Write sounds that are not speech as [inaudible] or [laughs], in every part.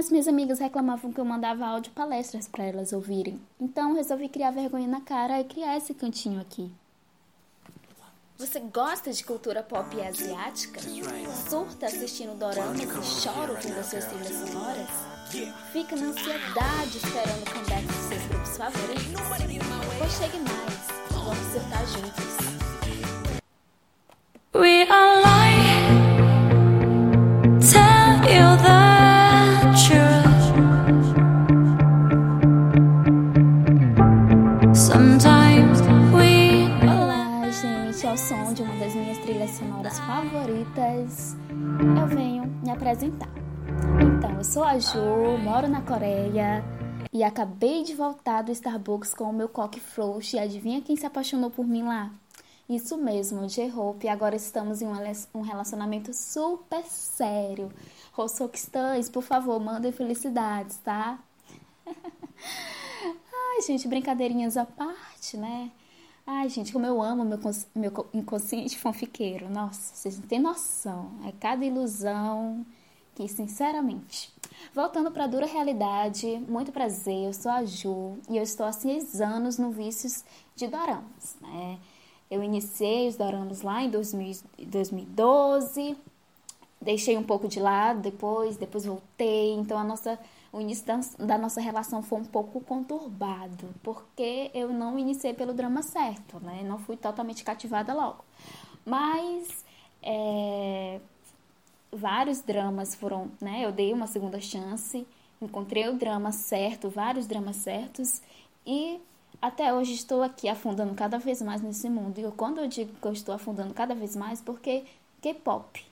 As minhas amigas reclamavam que eu mandava áudio palestras para elas ouvirem. Então resolvi criar vergonha na cara e criar esse cantinho aqui. Você gosta de cultura pop asiática? Surta assistindo doramas e chora ouvindo suas trilhas sonoras? Fica na ansiedade esperando o comeback dos seus grupos favoritos? Pois chegue mais, vamos surtar juntos. Apresentar. Então, eu sou a Ju, moro na Coreia e acabei de voltar do Starbucks com o meu coque frouxo e adivinha quem se apaixonou por mim lá? Isso mesmo, J-Hope, agora estamos em um relacionamento super sério. Rosoquistãs, por favor, mandem felicidades, tá? [laughs] Ai, gente, brincadeirinhas à parte, né? Ai, gente, como eu amo meu, meu inconsciente fanfiqueiro. Nossa, vocês não têm noção. É cada ilusão que, sinceramente. Voltando para a dura realidade, muito prazer, eu sou a Ju e eu estou há seis anos no Vícios de Doramas, né? Eu iniciei os doramas lá em 2012, deixei um pouco de lado depois, depois voltei. Então a nossa o início da, nossa relação foi um pouco conturbado, porque eu não iniciei pelo drama certo, né? Não fui totalmente cativada logo. Mas é, vários dramas foram, né? Eu dei uma segunda chance, encontrei o drama certo, vários dramas certos e até hoje estou aqui afundando cada vez mais nesse mundo. E eu, quando eu digo que eu estou afundando cada vez mais, porque K-pop.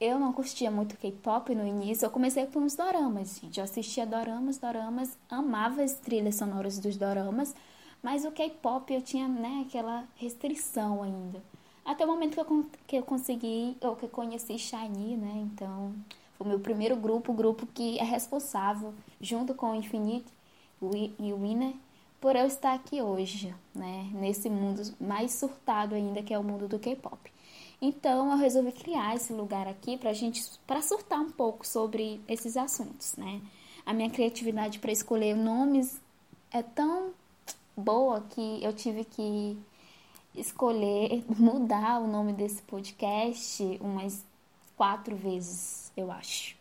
Eu não curtia muito K-pop no início, eu comecei com os doramas, gente. Eu assistia doramas, doramas, amava as trilhas sonoras dos doramas, mas o K-pop eu tinha, né, aquela restrição ainda. Até o momento que eu, que eu consegui, ou que eu conheci Shiny, né, então foi o meu primeiro grupo, o grupo que é responsável, junto com o Infinite e o Winner, por eu estar aqui hoje, né, nesse mundo mais surtado ainda que é o mundo do K-pop. Então eu resolvi criar esse lugar aqui para gente, para surtar um pouco sobre esses assuntos, né? A minha criatividade para escolher nomes é tão boa que eu tive que escolher [laughs] mudar o nome desse podcast umas quatro vezes, eu acho.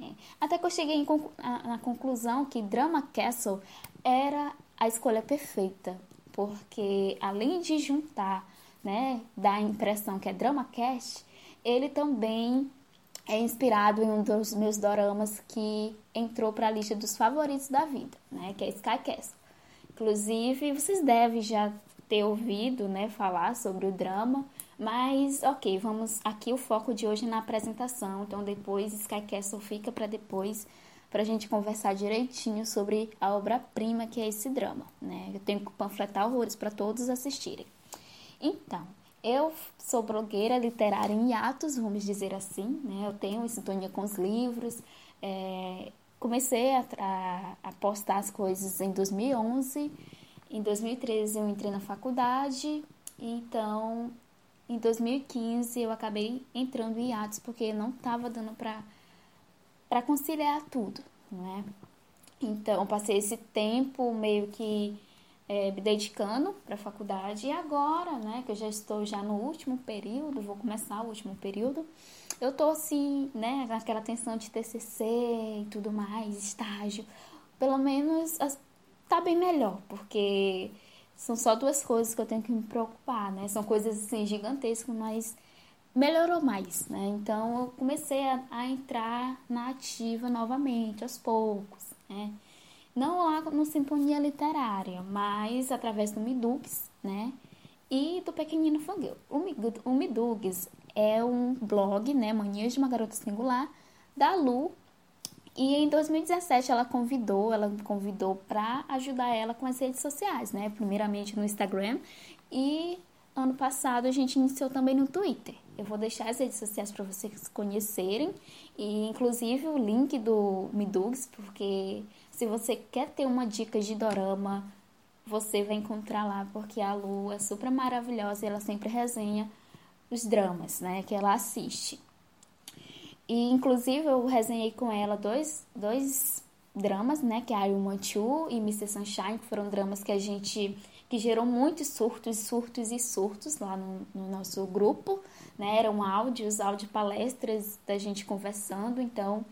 É. Até que eu cheguei na conclusão que Drama Castle era a escolha perfeita, porque além de juntar, né, dar a impressão que é drama cast, ele também é inspirado em um dos meus doramas que entrou para a lista dos favoritos da vida, né, que é Sky. Inclusive, vocês devem já ter ouvido, né, falar sobre o drama, mas ok, vamos aqui o foco de hoje é na apresentação, então depois Sky fica para depois para a gente conversar direitinho sobre a obra-prima que é esse drama, né? Eu tenho que panfletar horrores para todos assistirem. Então, eu sou blogueira literária em hiatos, vamos dizer assim, né? Eu tenho sintonia com os livros. É, comecei a, a, a, postar as coisas em 2011. Em 2013 eu entrei na faculdade. Então, em 2015 eu acabei entrando em hiatos porque não estava dando para para conciliar tudo, não é? Então, passei esse tempo meio que é, me dedicando para a faculdade e agora, né, que eu já estou já no último período, vou começar o último período, eu tô assim, né, naquela tensão de TCC e tudo mais, estágio, pelo menos tá bem melhor, porque são só duas coisas que eu tenho que me preocupar, né, são coisas assim gigantescas, mas melhorou mais, né? Então eu comecei a, a, entrar na ativa novamente, aos poucos, né? Não lá no Sintonia Literária, mas através do Midux, né? E do Pequenino Fangirl. O, Midux é um blog, né? Manias de uma Garota Singular, da Lu. E em 2017 ela convidou, ela me convidou para ajudar ela com as redes sociais, né? Primeiramente no Instagram e ano passado a gente iniciou também no Twitter. Eu vou deixar as redes sociais para vocês conhecerem e inclusive o link do Midugs, porque se você quer ter uma dica de dorama, você vai encontrar lá, porque a Lu é super maravilhosa e ela sempre resenha os dramas, né, que ela assiste. E inclusive eu resenhei com ela dois, dois dramas, né? Que é I Want You e Mr. Sunshine, que foram dramas que a gente. Que gerou muitos surtos, surtos e surtos lá no, no nosso grupo, né? Eram áudios, áudio palestras da gente conversando, então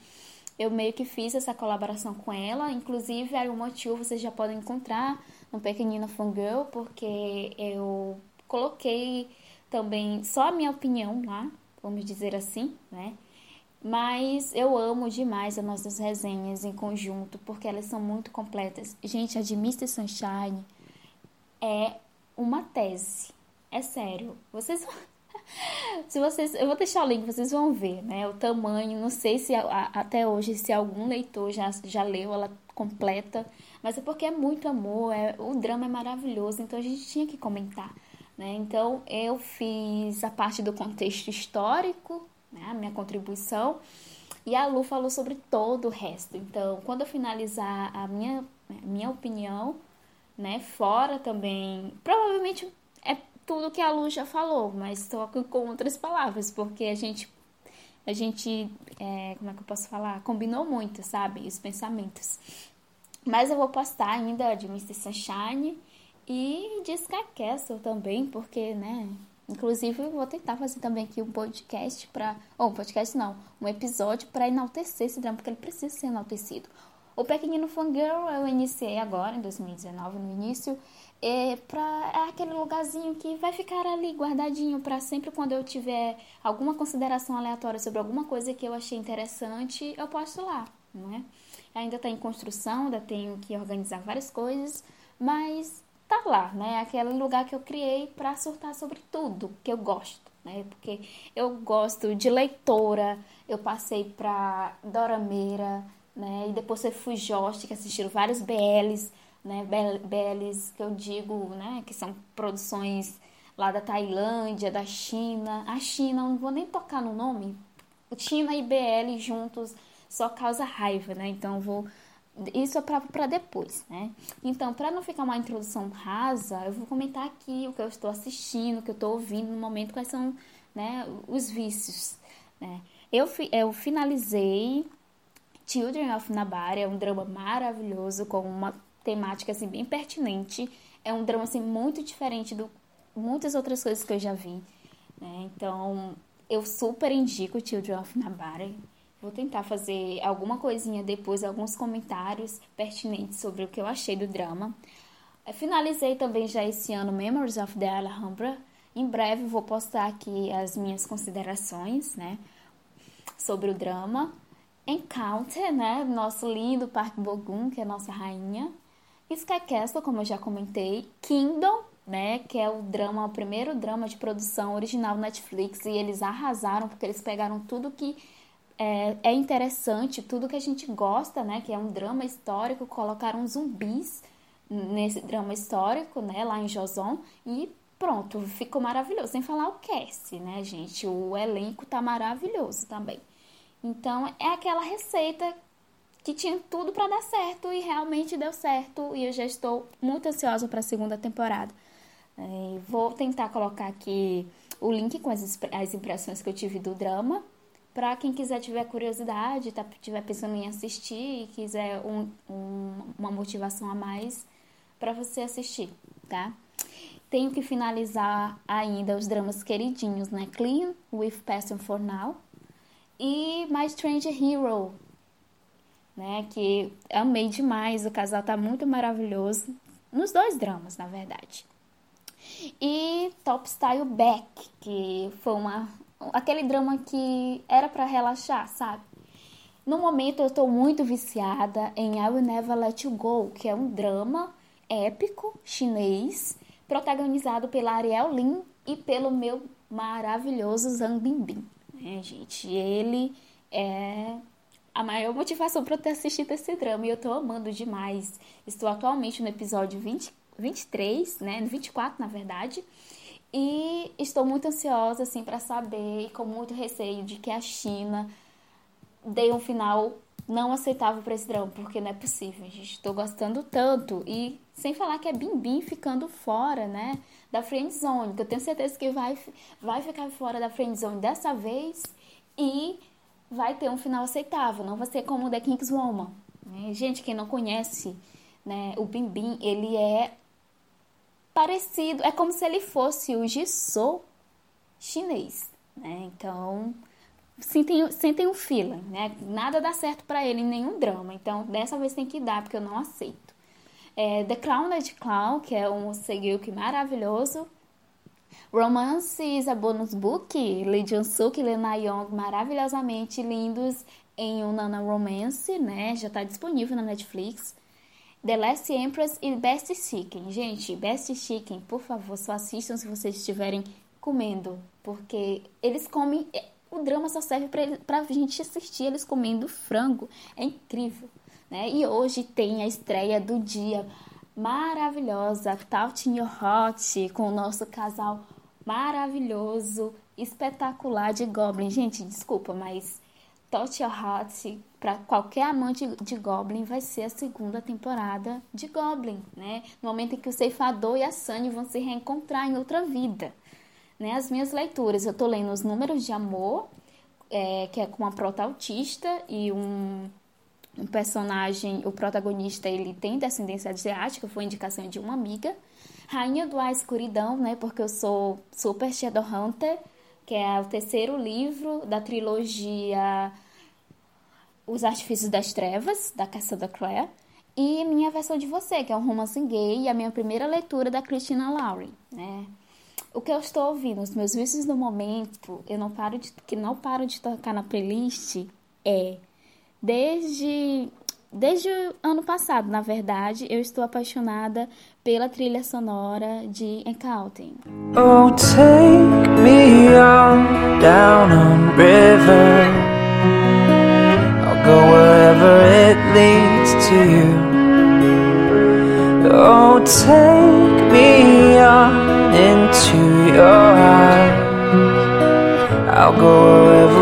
eu meio que fiz essa colaboração com ela. Inclusive, I Want You vocês já podem encontrar no Pequenina Fangirl, porque eu coloquei também só a minha opinião lá, vamos dizer assim, né? Mas eu amo demais as nossas resenhas em conjunto, porque elas são muito completas. Gente, a de Mr. Sunshine é uma tese. É sério. Vocês [laughs] se vocês, eu vou deixar o link, vocês vão ver, né? O tamanho, não sei se a, até hoje se algum leitor já, já leu ela completa, mas é porque é muito amor, é, o drama é maravilhoso, então a gente tinha que comentar, né? Então eu fiz a parte do contexto histórico, né? A minha contribuição, e a Lu falou sobre todo o resto. Então, quando eu finalizar a minha, a minha opinião, né, fora também, provavelmente é tudo que a Lu já falou, mas só com outras palavras, porque a gente, a gente, é, como é que eu posso falar? Combinou muito, sabe? Os pensamentos. Mas eu vou postar ainda de Mr. Sunshine e de Sky Castle também, porque, né? Inclusive, eu vou tentar fazer também aqui um podcast para. Ou, um podcast não, um episódio para enaltecer esse drama, porque ele precisa ser enaltecido. O Pequenino Fangirl eu iniciei agora, em 2019, no início é, pra, é aquele lugarzinho que vai ficar ali guardadinho para sempre quando eu tiver alguma consideração aleatória sobre alguma coisa que eu achei interessante, eu posto lá, não é? Ainda está em construção, ainda tenho que organizar várias coisas, mas tá lá, né? Aquele lugar que eu criei para surtar sobre tudo que eu gosto, né? Porque eu gosto de leitora, eu passei para Dorameira, né? E depois fui Joste, que assistiram vários BLs né, BLs que eu digo, né, que são produções lá da Tailândia, da China. A China, eu não vou nem tocar no nome. China e BL juntos só causa raiva, né? Então vou isso é para depois, né? Então, para não ficar uma introdução rasa, eu vou comentar aqui o que eu estou assistindo, o que eu estou ouvindo no momento, quais são né, os vícios, né? Eu, eu finalizei Children of Nabari, é um drama maravilhoso com uma temática assim bem pertinente. É um drama assim muito diferente do muitas outras coisas que eu já vi, né? Então, eu super indico Children of Nabari. Vou tentar fazer alguma coisinha depois, alguns comentários pertinentes sobre o que eu achei do drama. Finalizei também já esse ano Memories of the Alhambra. Em breve vou postar aqui as minhas considerações, né, sobre o drama. Encounter, né, nosso lindo Park Bogum, que é a nossa rainha. Sky Castle, como eu já comentei, Kingdom, né, que é o drama, o primeiro drama de produção original Netflix, e eles arrasaram porque eles pegaram tudo que é, é interessante, tudo que a gente gosta, né, que é um drama histórico, colocaram zumbis nesse drama histórico, né, lá em Joson, e pronto, ficou maravilhoso. Sem falar o cast, né, gente, o elenco tá maravilhoso também. Então, é aquela receita que tinha tudo para dar certo e realmente deu certo e eu já estou muito ansiosa para a segunda temporada. É, vou tentar colocar aqui o link com as, as impressões que eu tive do drama para quem quiser tiver curiosidade, tá, tiver pensando em assistir e quiser um, um, uma motivação a mais para você assistir, tá? Tenho que finalizar ainda os dramas queridinhos, né? Clean with Passion for Now e My Strange Hero, né? Que amei demais, o casal tá muito maravilhoso nos dois dramas, na verdade. E Top Style Back, que foi uma aquele drama que era para relaxar, sabe? No momento eu estou muito viciada em I Will Never Let You Go, que é um drama épico chinês protagonizado pela Ariel Lin e pelo meu maravilhoso Zhang Bingbing. Né, gente? Ele é a maior motivação para eu ter assistido esse drama e eu tô amando demais. Estou atualmente no episódio 20, 23, né, 24 na verdade, e estou muito ansiosa assim para saber e com muito receio de que a China dê um final não aceitável para esse drama, porque não é possível, gente. Estou gostando tanto e sem falar que é Bim Bim ficando fora, né, da friend zone, que eu tenho certeza que vai vai ficar fora da friend zone dessa vez e vai ter um final aceitável, não vai ser como The King's Woman. Né? Gente, quem não conhece né, o Bim Bim, ele é parecido, é como se ele fosse o Jisoo chinês, né? Então, sentem, sentem um feeling, né? Nada dá certo para ele, nenhum drama. Então, dessa vez tem que dar, porque eu não aceito. É, The Crowned Clown, que é um Segilk maravilhoso. Romance is a Bonus Book, Lee Jun-suk e Lena Young, maravilhosamente lindos em um Nana Romance, né? Já está disponível na Netflix. The Last Empress e Best Chicken. Gente, Best Chicken, por favor, só assistam se vocês estiverem comendo, porque eles comem. O drama só serve para a gente assistir eles comendo frango. É incrível, né? E hoje tem a estreia do dia maravilhosa, Tout in Your Hot, com o nosso casal maravilhoso, espetacular de Goblin. Gente, desculpa, mas Your Heart, para qualquer amante de Goblin, vai ser a segunda temporada de Goblin, né? No momento em que o Ceifador e a Sunny vão se reencontrar em outra vida. Né? As minhas leituras, eu tô lendo Os Números de Amor, é, que é com uma prota autista e um, um personagem, o protagonista, ele tem descendência asiática, foi indicação de uma amiga. Rainha do A Escuridão, né? Porque eu sou super Shadowhunter, que é o terceiro livro da trilogia Os Artifícios das Trevas, da Cassandra Clare, e Minha Versão de Você, que é um romance gay, e a minha primeira leitura da Christina Lowry, né? O que eu estou ouvindo, os meus vícios no momento, eu não paro de que não paro de tocar na playlist é desde desde o ano passado, na verdade, eu estou apaixonada pela trilha sonora de Encounter. Oh, take me on down on river. I'll go wherever it leads to you. Oh, take me on into your eyes. I'll go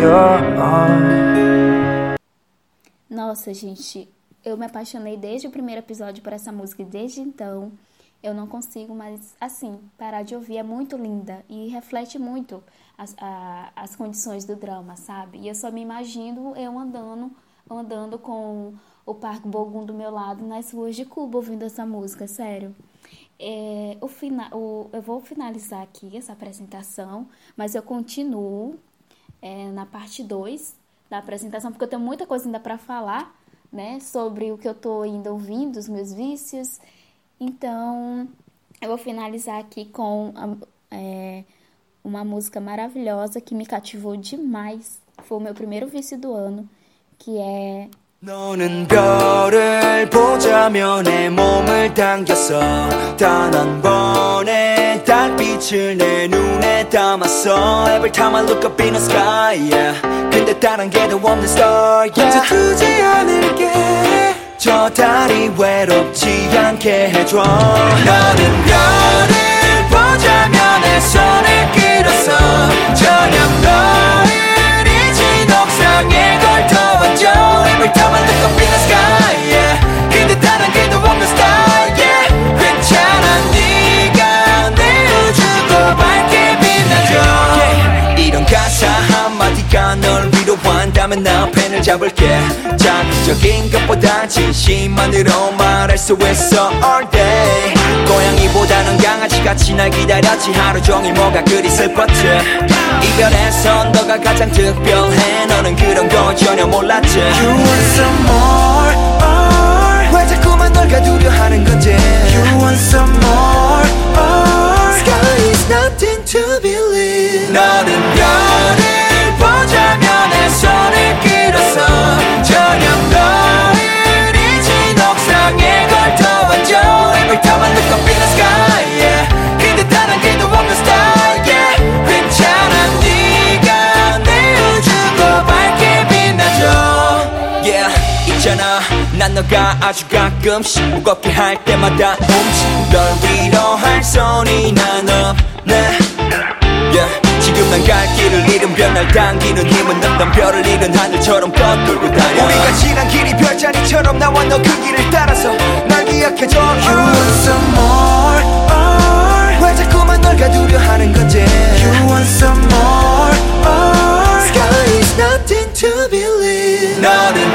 you're on. Nossa, gente, eu me apaixonei desde o primeiro episódio por essa música e desde então eu não consigo mais, assim, parar de ouvir. É muito linda e reflete muito as, a, as condições do drama, sabe? E eu só me imagino eu andando, andando com o Parque Bogum do meu lado nas ruas de Cuba ouvindo essa música, sério. É, o fina, o, eu vou finalizar aqui essa apresentação, mas eu continuo é, na parte 2 da apresentação, porque eu tenho muita coisa ainda para falar né, sobre o que eu tô indo ouvindo, os meus vícios. Então, eu vou finalizar aqui com é, uma música maravilhosa que me cativou demais. Foi o meu primeiro vício do ano, que é 너는 별을 보자며 내 몸을 당겼어 단 한 번의 달빛을 내 눈에 담았어 Every time I look up in the sky yeah. 근데 다른 게더 없는 star yeah. 두지 않을게 저 달이 외롭지 않게 해줘 너는 별을 보자며 내 손을 끌었어 저녁 너를 옥상에 걸터왔죠 Every time I look up in the sky yeah. 근데 다른 게더 없는 star yeah. 괜찮아 네가 내 우주도 밝게 빛나줘 yeah. 이런 가사 한마디가 널 위로한다면 나 펜을 잡을게 자극적인 것보다 진심만으로 말할 수 있어 all day 고양이보다는 강아지같이 날 기다렸지. 하루 종일 뭐가 그리 슬펐지? 이별에선 너가 가장 특별해. 너는 그런 거 전혀 몰랐지. You want some more or 왜 자꾸만 널 가두려 하는 건지 너가 아주 가끔씩 무겁게 할 때마다 움직 널 위로할 손이 난 없네. Yeah. 지금 난 갈 길을 잃은 별날 당기는 힘은 없던 별을 잃은 하늘처럼 떠돌고 다녀. 우리가 지난 길이 별자리처럼 나와 너 그 길을 따라서 날 기억해줘. You want some more? Or 왜 자꾸만 널 가두려 하는 건지. You want some more? Or Sky is beleza.